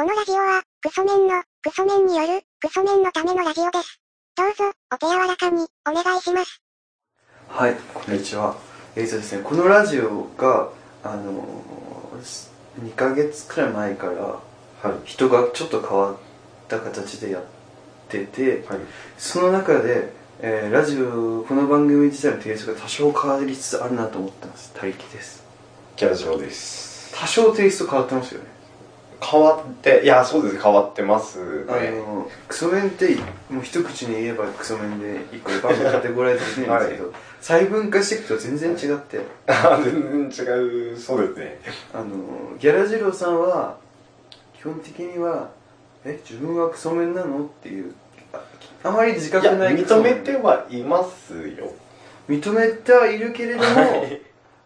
このラジオは、クソメンの、クソメンによる、クソメンのためのラジオです。どうぞ、お手柔らかに、お願いします。はい、こんにちは。えーとですね、このラジオが、あのー、2ヶ月くらい前から、はい。人がちょっと変わった形でやってて、はい。その中で、えーラジオ、この番組自体のテイストが多少変わりつつあるなと思ってます。他力です。キャラジオです。多少テイスト変わってますよね。変わって、いや、そうです、変わってますあね。クソメンって、もう一口に言えばクソメンで一個番組カテゴライズできないんですけど、細分化していくと全然違って、あ 全然違う、そうですね。あのギャラジローさんは基本的にはえ自分はクソメンなの？っていうああまり自覚ない認めてはいますよ。認めてはいるけれども、はい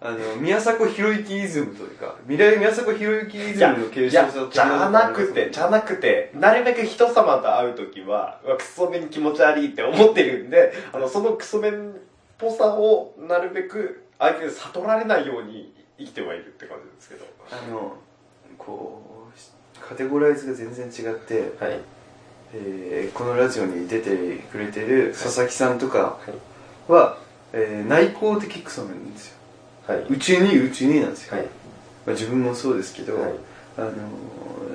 あの宮迫博之イズムというか未来宮迫博之イズムの継承者、じゃなくて、じゃなくて、なるべく人様と会うときは、うわクソメン気持ち悪いって思ってるんで、あの、そのクソメンっぽさを、なるべく相手に悟られないように生きてはいるって感じですけど。あのこうカテゴライズが全然違って、はい。えーこのラジオに出てくれてる佐々木さんとかはい。は、えー内向的クソメんですよはい。うちにうちになんですよ、はい。まあ、自分もそうですけど、はい。あのー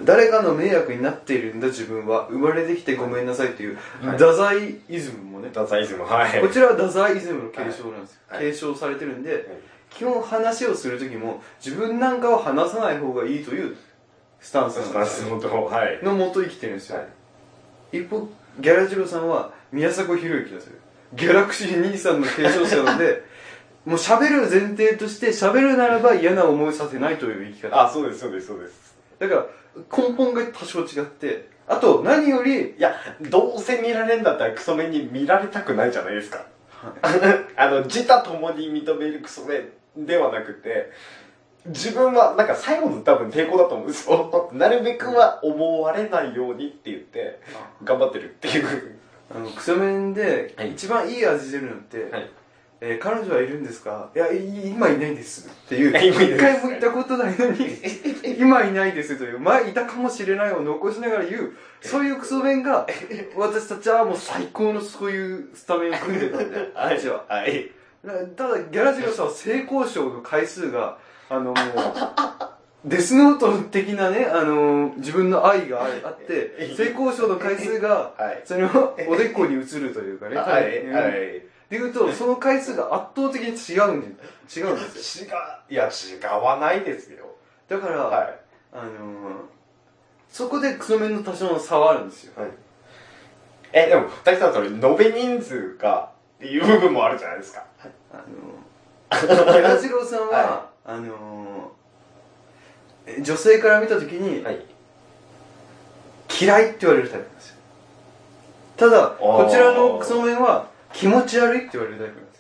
誰かの迷惑になっているんだ自分は。生まれてきてごめんなさいっていう、はい。太宰イズムもね、ダサイズム、はい。こちらは太宰イズムの継承なんですよ、はい。継承されてるんで、基本話をする時も自分なんかは話さない方がいいというスタンススなんですよ。のもと生きてるんですよ、はい。一方ギャラジロさんは宮迫博之ですよ。ギャラクシー兄さんの継承者なので もう喋る前提として喋るならば嫌な思いさせないという生き方あ、そうです、そうです、そうです。だから根本が多少違ってあと何よりいや、どうせ見られんだったらクソメンに見られたくないじゃないですか。あの、自他ともに認めるクソメンではなくて、自分は、なんか最後の多分抵抗だと思うんですよ。なるべくは思われないようにって言って、頑張ってるっていう。あのクソメンではい一番いい味出るのって、はいえー彼女はいるんですかいやい今いないですっていう 一回も言ったことないのに 今いないですという前いたかもしれないを残しながら言うそういうクソメンが私たちはもう最高のそういうスタメンを組んでたんであっちは。はい。なただギャラジロさんは性交渉の回数があのもう デスノート的なねあの自分の愛がああって性交渉の回数がはい。それをおでこに移るというかねはい。うんはい。でいうとその回数が圧倒的に違うんで違うんですよ違う。いや、違わないですよ。だから、はあのーそこでクソメンの多少の差はあるんですよい。はい。え、でも、二人さんそれ、延べ人数が、っていう部分もあるじゃないですか。あのー、ギャラジローさんは、はあのーえ女性から見た時に、はい。嫌いって言われるタイプなんですよただこちらのクソメンは気持ち悪いって言われるタイプなんで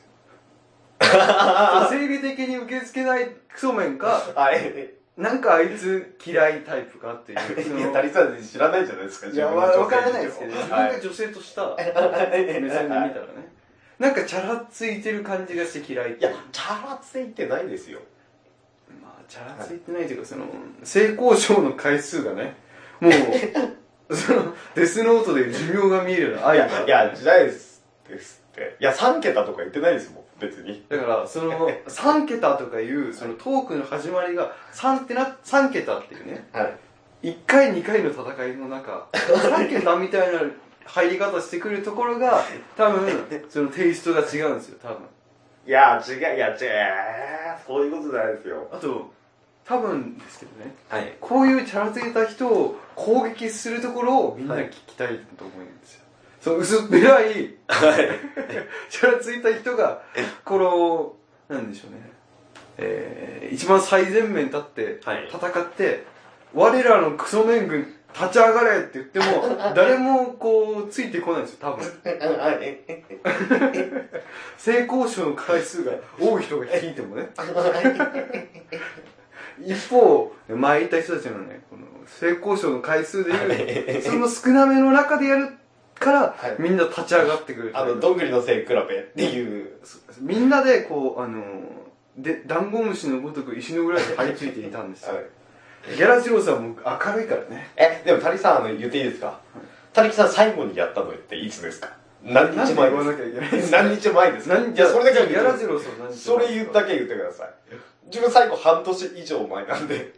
すよ生理的に受け付けないクソメンかはい。なんかあいつ嫌いタイプかっていうその いや、タリさん知らないじゃないですか、いや、わわからないですけど、自分が女性とした目線で見たらね。なんかチャラついてる感じがして嫌いっていや、チャラついてないですよ。まあ、チャラついてないというか、その、性交渉の回数がね、もう、その、デスノートで寿命が見えるようない愛が。や、いや、じゃないです。です。いや、3桁とか言ってないですもん、別に。だから、その、3桁とかいう、そのトークの始まりが、3ってな、3桁っていうね、はい。1回2回の戦いの中、3桁みたいな入り方してくるところが、多分、そのテイストが違うんですよ、多分。いや、違う、いや、違う、そういうことじゃないですよ。あと、多分ですけどね、はい。こういうチャラついた人を攻撃するところをみんな聞きたいと思うんですよ。その薄っぺらい、はい。チャラついた人が、この、なんでしょうね、えー、一番最前面立って、はい。戦って、我らのクソメン軍立ち上がれって言っても、誰もこう、ついてこないんですよ、多分。性交渉の回数が多い人が聞いてもね。一方、前いた人たちのね、この性交渉の回数でいう、その少なめの中でやるから、はいみんな立ち上がってくる。あの、どんぐりの背比べっていう。みんなでこう、あの、で、ダンゴムシのごとく石の裏に張り付いていたんですよ。ギャラジローさんも明るいからねえ、でも、タリさん、あの、言っていいですか？タリキさん最後にやったのっていつですか？何日前ですか？何日前ですか？何いや、それだけはギャラジローさん何日それ言うだけ言ってください。自分最後半年以上前なんで。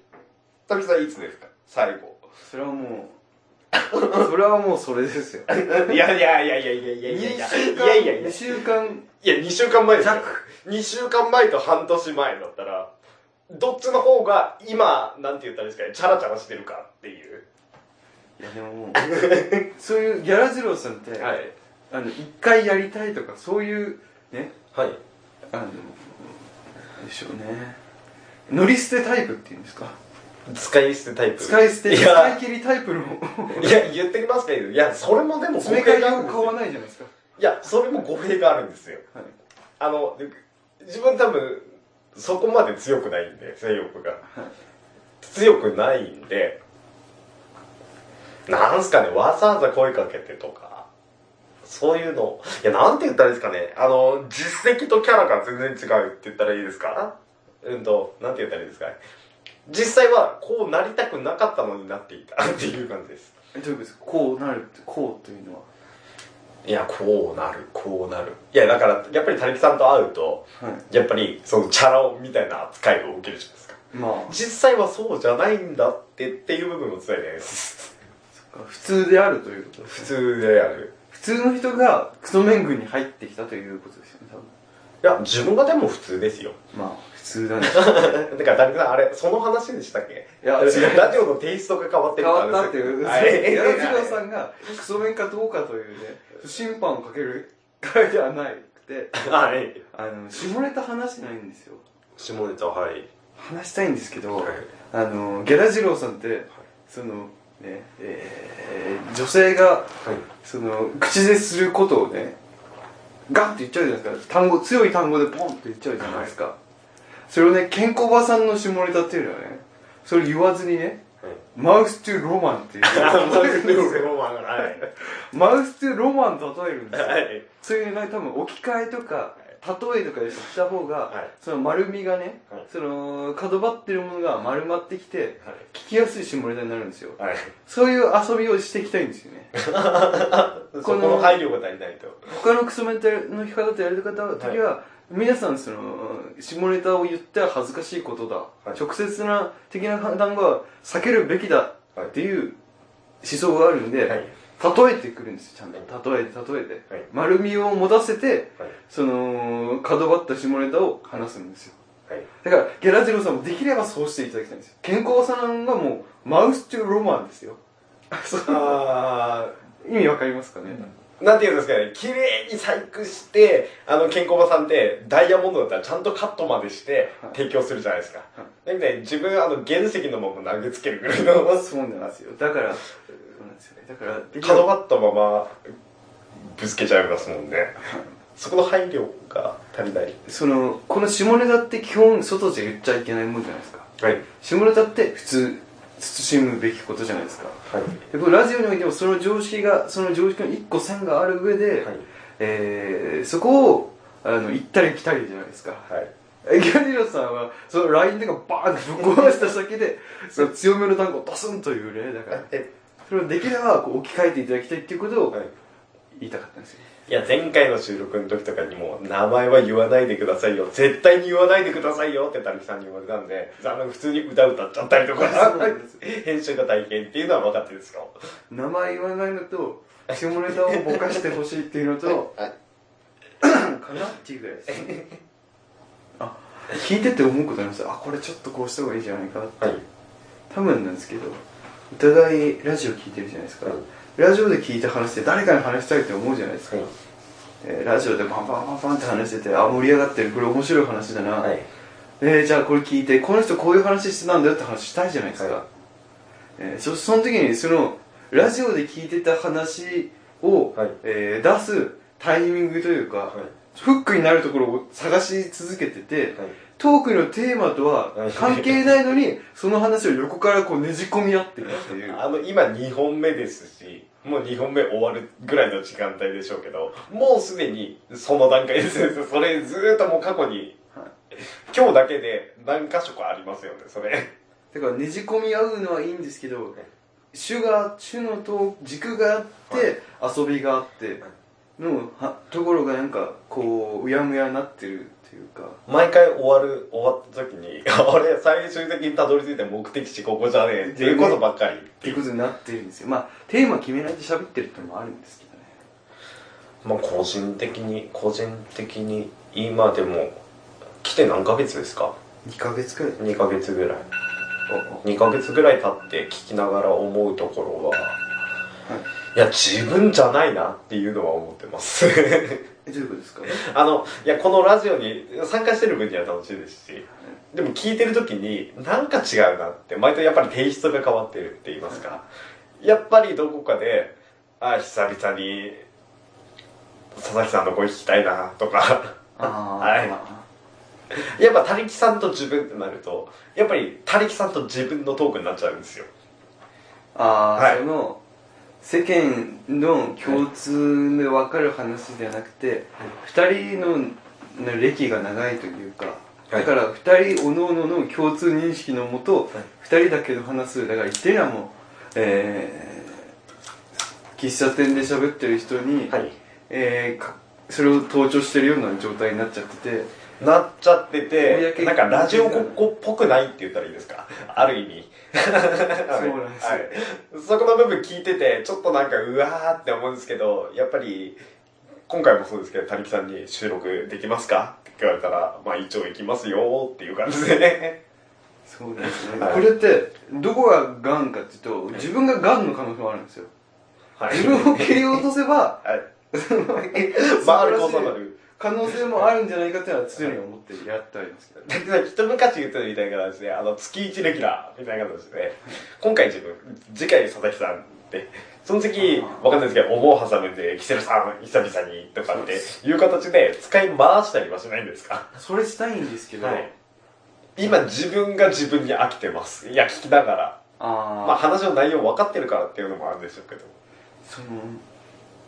タリさんいつですか？最後。それはもう それはもうそれですよいやいやいやいやいやいやいやいや2週間いやいやいや2週間いや、2週間前ですよ弱。2週間前と半年前だったら、どっちの方が今、なんて言ったらいいですかね、チャラチャラしてるかっていう。いやでももう そういうギャラジローさんって、はい。あの一回やりたいとかそういうねはい。あのでしょうね乗り捨てタイプっていうんですか使い捨てタイプ。使い捨てい使やい、切りタイプのいや、言ってきますけど、いや、それもでも語詰め替え弊があるんです用買わよ。ないじゃないですかいや、それも語弊があるんですよ。はいあの、で自分多分、そこまで強くないんで、性欲が。強くないんで、なんすかね、わざわざ声かけてとか、そういうの、いや、なんて言ったらいいですかね、あの、実績とキャラが全然違うって言ったらいいですか？うんと、なんて言ったらいいですか？ね。実際は、こうなりたくなかったのになっていたっていう感じです。えどういうことですか？こうなるってこうというのは？いや、こうなる、こうなる。いや、だから、やっぱり谷木さんと会うと、はいやっぱり、その、チャラ男みたいな扱いを受けるじゃないですか。まあ実際はそうじゃないんだってっていう部分も伝えないです。普通であるということです普通である。普通の人がクソメン軍に入ってきたということですよね多分いや、自分がでも普通ですよ。まあ普通だね。だから、谷木さん、あれ、その話でしたっけ？いやラ違う。ラジオのテイストが変わってる変わったっていう、はい。矢野次郎さんがクソメンかどうかというね 審判をかける会ではなくて はい。あの下ネタ話してないんですよ。下ネタ、はい。話したいんですけど、はい。あのギャラ次郎さんって、そのねえー女性がはい。その口ですることをねガンって言っちゃうじゃないですか。単語強い単語でポンって言っちゃうじゃないですか、それをねケンコバさんの下ネタっていうのはねそれ言わずにねマウストゥロマンっていうはい。マウストゥロマン例え るんですよはい。そういうね多分置き換えとか例えとかで言った方が、はいその丸みがね、はいその角張ってるものが丸まってきてはい。聞きやすい下ネタになるんですよはい。そういう遊びをしていきたいんですよね そこの配慮が足りないと。他のクソメンタルの弾き方とやる方の時は、皆さんその下ネタを言っては恥ずかしいことだ、はい。直接な的な単語は避けるべきだっていう思想があるんで、はい。例えてくるんですよちゃんと。例えて例えて、はい。丸みを持たせてはい。その角張った下ネタを話すんですよ。はい。だからゲラジローさんもできればそうしていただきたいんですよ。健康さんがもうマウストゥロマンですよ。意味わかりますかね、ー、なんていうんですかね、綺麗に細工して、あの、ケンコバさんって、ダイヤモンドだったらちゃんとカットまでしてはい提供するじゃないですか。はだけどね、自分、あの、原石のまま投げつけるぐらいの、そうなんですよだからそうなんですよねだから角張ったまま、ぶつけちゃいますもんね。そこの配慮が足りない。そのこの下ネタって基本外じゃ言っちゃいけないもんじゃないですかはい。下ネタって普通慎むべきことじゃないですかはい。でこのラジオにおいてもその常識がその常識の一個線がある上で、はい。えー、そこをあの行ったり来たりじゃないですかはい。えギャディロさんはその LINE とかバーンってぶっ壊した先で その強めの単語を出すんというねだからえ、それをできればこう置き換えていただきたいっていうことをはい。言いたかったんですよいや、前回の収録の時とかにも、名前は言わないでくださいよ。絶対に言わないでくださいよってたりさんに言われたんで、あの、普通に歌歌っちゃったりとか編集が大変っていうのは分かってるんですよ。名前言わないのと 下ネタをぼかしてほしいっていうのとはい。かなっていうぐらいですあ聞いてて思うことありますあこれちょっとこうした方がいいんじゃないかって、はい。多分なんですけどお互いラジオ聞いてるじゃないですか、はいラジオで聞いた話って誰かに話したいって思うじゃないですか、はい。えーラジオでパンパンパンパンって話しててあ盛り上がってるこれ面白い話だな、はい。えーじゃあこれ聞いてこの人こういう話してたんだよって話したいじゃないですか、はいえーそその時にそのラジオで聞いてた話を、はいえー出すタイミングというか、はい。フックになるところを探し続けてて、はい。トークのテーマとははい関係ないのに、その話を横からこうねじ込み合ってるっていう。あの、今2本目ですし、もう2本目終わるぐらいの時間帯でしょうけど、もうすでにその段階です。それずーっともう過去に、は今日だけで何箇所かありますよね、それ。だからねじ込み合うのはいいんですけど主が主のと軸があって遊びがあってのはところがなんかこううやむやになってるっていうか毎回終わる終わった時に 俺最終的にたどり着いた目的地ここじゃねえっていうことばっかり。っていうことになってるんですよ。まあテーマ決めないで喋ってるってのもあるんですけどね。まあ個人的に個人的に今でも来て何ヶ月ですか？2ヶ月くらい。2ヶ月ぐらい。2ヶ月ぐらい経って聞きながら思うところは、い、や自分じゃないなっていうのは思ってます えどういうことですか？あのいやこのラジオに参加してる分には楽しいですしでも聞いてる時になんか違うなって毎回やっぱりテイストが変わってるって言いますか。やっぱりどこかであ久々に佐々木さんの声聞きたいなとか。ああ はい。まあ。やっぱ他力さんと自分ってなるとやっぱり他力さんと自分のトークになっちゃうんですよ。あー、はい。その世間の共通で分かる話ではなくて、二人のの歴が長いというか、はい。だから二人おのおのの共通認識のもと、二人だけの話すだから言ってみればもうえー、喫茶店で喋ってる人に、はい。えーかそれを盗聴してるような状態になっちゃっててなっちゃってて公なんかラジオごっこっぽくないって言ったらいいですか？ある意味。そうなんですよ。はい、そこの部分聞いててちょっとなんかうわーって思うんですけどやっぱり今回もそうですけど谷木さんに収録できますか？って言われたらまあ一応行きますよっていう感じで。ねそうですね、はい。これってどこががんかっていうと自分ががんの可能性もあるんですよ。はい。自分を切り落とせばはい。そのまあるこそなる可能性もあるんじゃないかっていうのは常に思ってやってありますけどで一昔言ってたみたいな形で、あの、月一レギュラーみたいな形で、今回自分、次回佐々木さんって、その次、わかんないですけど、思う挟むんで、キセルさん、久々に、とかっていう形で使い回したりはしないんですか？それしたいんですけど、はい。今自分が自分に飽きてます。いや、聞きながら。あまあ話の内容分かってるからっていうのもあるんでしょうけど。その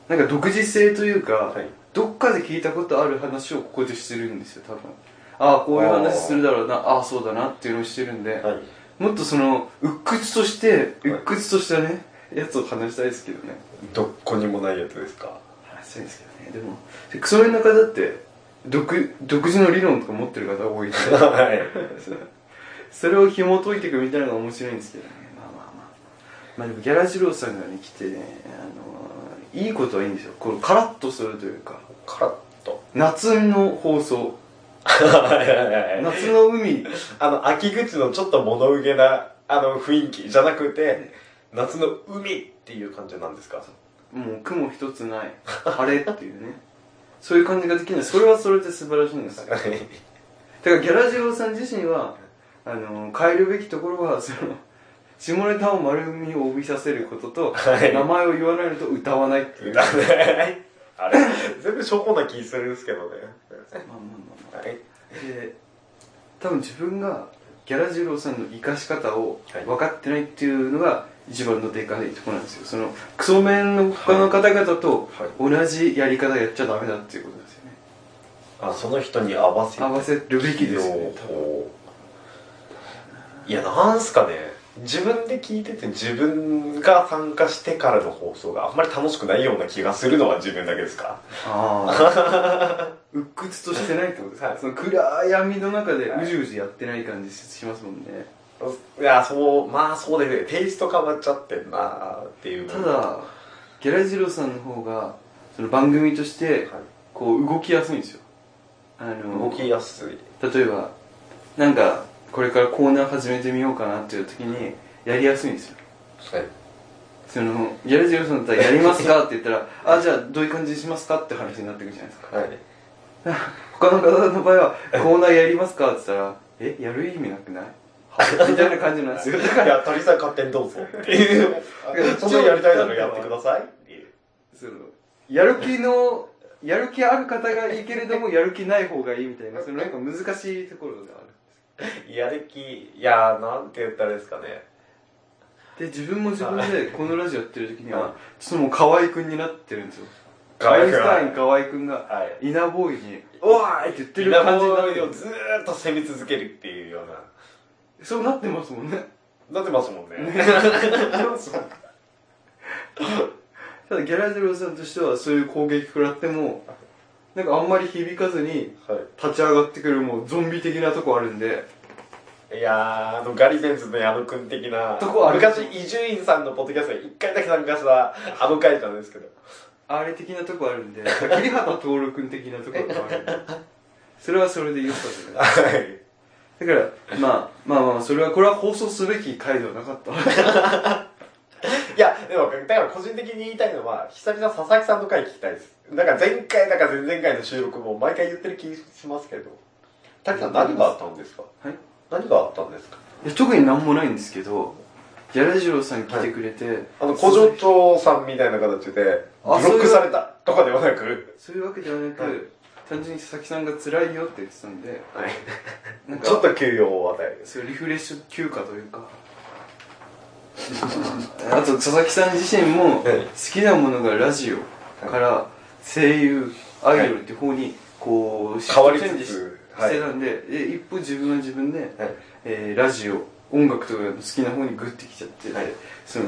なんか独自性というか、はいどっかで聞いたことある話をここでしてるんですよ多分。ああこういう話するだろうな。ああそうだなっていうのをしてるんで、はい。もっとその鬱屈として鬱屈としたねやつを話したいですけどね。どこにもないやつですか？話したいですけどね。でもクソメンの方って独独自の理論とか持ってる方多いんで はい。それを紐解いていくみたいなのが面白いんですけどね。まあまあまあ。まあでもギャラジローさんがね来てねあのいいことはいいんですよ。このカラッとするというか。カラッと。夏の放送。夏の海。あの、秋口のちょっと物憂げな、あの、雰囲気じゃなくて、夏の海っていう感じなんですか？もう雲一つない。晴れっていうね。そういう感じができない。それはそれで素晴らしいんです。よだからギャラジローさん自身はあの変えるべきところはその下ネタを丸みを帯びさせることと、はい。名前を言わないのと歌わないっていう、だね。あれ全部しょこな気するんですけどね。まあまあまあまはい。あで多分自分がギャラジローさんの生かし方をはい。分かってないっていうのが一番のでかいところなんですよ。そのクソメンの他の方々とは同じやり方やっちゃダメだっていうことですよね。あ、その人に合わせて。合わせるべきですよね多分。いや、なんすかね。自分で聞いてて自分が参加してからの放送があんまり楽しくないような気がするのは自分だけですか？ああ 鬱屈としてないってこと？ですか、はい。その暗闇の中でうじうじやってない感じしますもんね、いや、そう、まあそうですね。テイスト変わっちゃってんなーっていう。ただギャラジローさんの方がその番組としてはい。こう動きやすいんですよ。あの動きやすい。例えばなんかこれからコーナー始めてみようかなっていう時にやりやすいんですよはい。そのギャラジローさんだったら「やりますか?」って言ったら「あじゃあどういう感じにしますか?」って話になってくるじゃないですかはい。他の方の場合は「コーナーやりますか?」って言ったら「えやる意味なくない?」はみたいな感じなんですよだか いや、鳥さん勝手にどうぞっていう。そんなやりたいならやってくださいっていう。そのやる気のやる気ある方がいいけれどもやる気ない方がいいみたいなそのなんか難しいところがある やる気、いやー、なんて言ったらですかね。で自分も自分でこのラジオやってる時にはちょっともう河合くんになってるんですよ河合くんアインシュタイン河合くんがはい。稲ボーイに「おーい!」って言ってる稲感じになボーイをってるずーっと攻め続けるっていうような。そうなってますもんねなってますもんね ただギャラゼロさんとしてはそういう攻撃食らってもなんかあんまり響かずには立ち上がってくるもうゾンビ的なとこあるんで。いいやーあのガリベンズの矢野くん的なとこある昔伊集院さんのポッドキャストに1回だけ参加したあの回なんですけど。あれ的なとこあるんで桐畑徹君的なところがあるんで。それはそれで良かったじゃない。だから、まあ、まあまあそれはこれは放送すべき回ではなかった。いや、でも、だから個人的に言いたいのは、久々佐々木さんの回聞きたいです。だから前回だか前々回の収録も毎回言ってる気しますけど。滝さん何があったんですか？はい？何があったんですか？いや特になんもないんですけどギャラジローさん来てくれて、あの、工場長さんみたいな形で、ブロあックされたとかではなく、そういうわけではなく、はい。単純に佐々木さんが辛いよって言ってたんでなんかちょっと休養を与える。そういうリフレッシュ休暇というか。あと佐々木さん自身も好はい。きなものがラジオから声優アイドルって方にこうシフ変わりつつトチェンジししてたんで、で一歩自分は自分で、はい。えーラジオ音楽とかの好きな方にグッてきちゃって、はい。その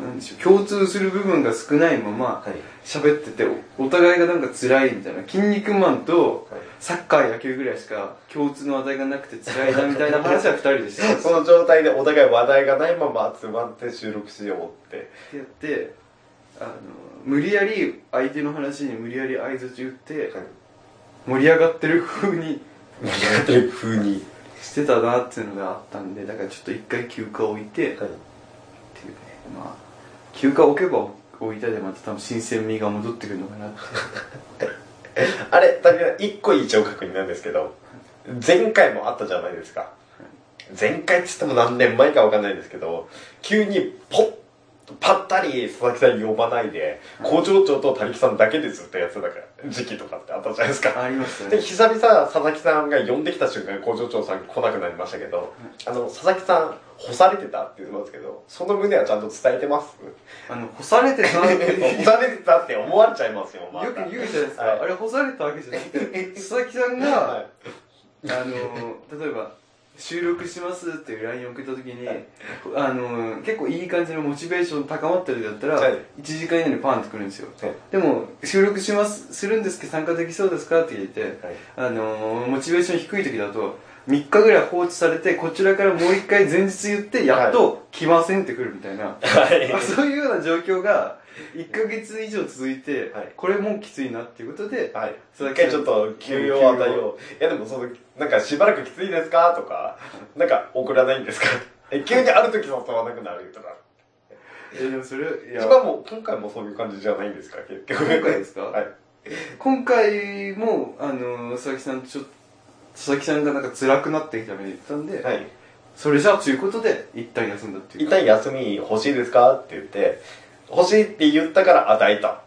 なんでしょう共通する部分が少ないままはい。喋ってておお互いがなんか辛いみたいな「筋肉マン」とはい。サッカー野球ぐらいしか共通の話題がなくて辛いなみたいな話は二人でして その状態でお互い話題がないまま集まって収録しようって。やってあの無理やり相手の話に無理やり相づち打ってはい。盛り上がってる風に盛り上がってる風に。してたなっていうのがあったんでだからちょっと一回休暇を置いて、っていうね。まあ休暇を置けば置いたでまた多分新鮮味が戻ってくるのかなって。あれ、だけど、一個一応確認なんですけど、前回もあったじゃないですか。前回って言っても何年前かわかんないですけど、急にポッ、ぱったり佐々木さん呼ばないで、工場長と谷木さんだけでずっとやってたから、時期とかってあったじゃないですか。ありましたで、ね久々佐々木さんが呼んできた瞬間工場長さん来なくなりましたけど、あの、佐々木さん干されてたって言ってますけど、その旨はちゃんと伝えてます？あの干されてたって干されてたって思われちゃいますよ、また。よく言うじゃないですか、はい。あれ干されたわけじゃなくて 佐々木さんが、はい。あの例えば収録しますっていう LINE を送った時に、はいあの結構いい感じのモチベーション高まってる時だったら、はい。1時間以内にパンってくるんですよ、はい。でも収録しますするんですけど参加できそうですかって聞いて、はい。あのモチベーション低い時だと3日ぐらい放置されてこちらからもう1回前日言ってやっと来ませんってくるみたいな、はい そういうような状況が1ヶ月以上続いて、はいこれもうきついなっていうことで、はい。佐々木さん一回ちょっと休養を与えよう。いやでもその、なんかしばらくきついですか？とか、なんか送らないんですか？え、急にある時誘わなくなるとか。えでもそれいや今も、今回もそういう感じじゃないんですか？結局。今回ですか？はい。今回もあの佐々木さんとちょっと佐々木さんがなんか辛くなってきたみたいに言ってたんで、はい。それじゃあということで一旦休んだっていう一旦休み欲しいですかって言って、欲しいって言ったから与えた。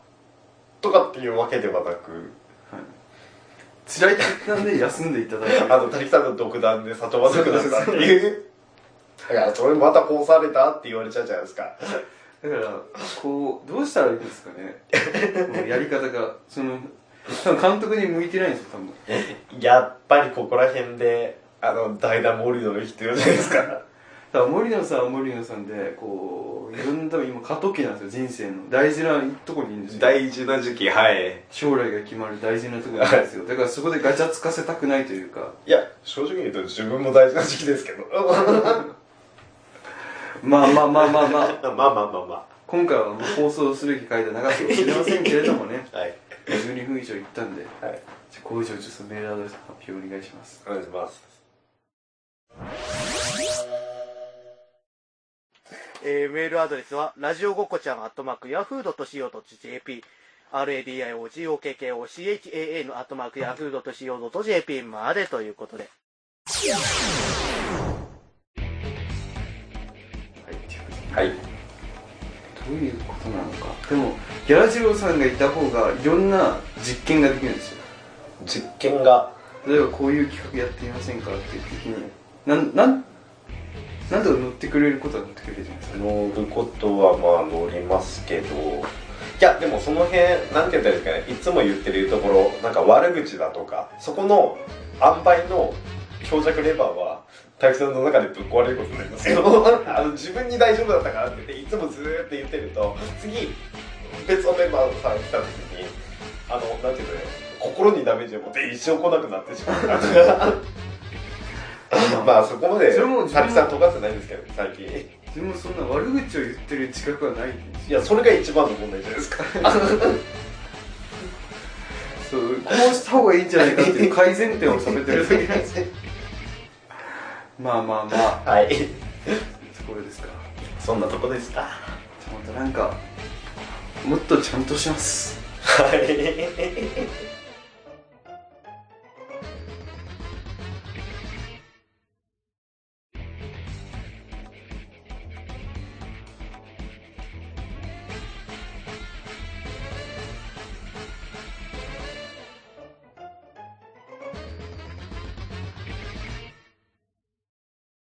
とかっていうわけではなく、辛いって言ったんで休んでいただいて あの、谷木さんの独断で里はなくなったっていう。だから、それまたこうされたって言われちゃうじゃないですか。だからこうどうしたらいいですかねもうやり方がその多分監督に向いてないんですよ、多分。やっぱりここら辺で、あの、代打森野の人じゃないですか。ら森野さんは森野さんで、こう、いろんな多分今過渡期なんですよ、人生の。大事なとこにいるんですよ。大事な時期、はい。将来が決まる大事なとこにいるんですよ。だからそこでガチャつかせたくないというか、いや、正直に言うと自分も大事な時期ですけど。まあまあまあまあまあ、まあまあまあま今回は放送すべき回ではなかったかもしれませんけれどもね。はい。12分以上いったんではい。じゃあ工場ちょっとメールアドレス発表お願いしますお願いします。えーメールアドレスは、ラジオごこちゃん、アットマーク、ヤフー .co.jp、radiogokochan、アットマーク、ヤフー .co.jp までということで。はいはい。どういうことなのか。でもギャラジローさんがいた方がいろんな実験ができるんですよ。実験が、例えばこういう企画やってみませんかっていう時になんなんなんとか乗ってくれることは乗ってくれるじゃないですか乗ることはまあ乗りますけど、いや、でもその辺、なんて言ったらいいですかね、いつも言ってるところ、なんか悪口だとか、そこの塩梅の強弱レバーは、たくさんの中でぶっ壊れることになりますけどあの自分に大丈夫だったからって言っていつもずーっと言ってると次別のメンバーさん来た時にあのなんていうのね心にダメージを持って一生来なくなってしまう。感じがまあそこまでたくさん尖ってないんですけど最近。でもそんな悪口を言ってる自覚はないいやそれが一番の問題じゃないですか。そうこうした方がいいんじゃないかっていう改善点を収めてるだけなんですよまあまあまあ。はい。そこですか？そんなとこでした。じゃあまたなんかもっとちゃんとします。はい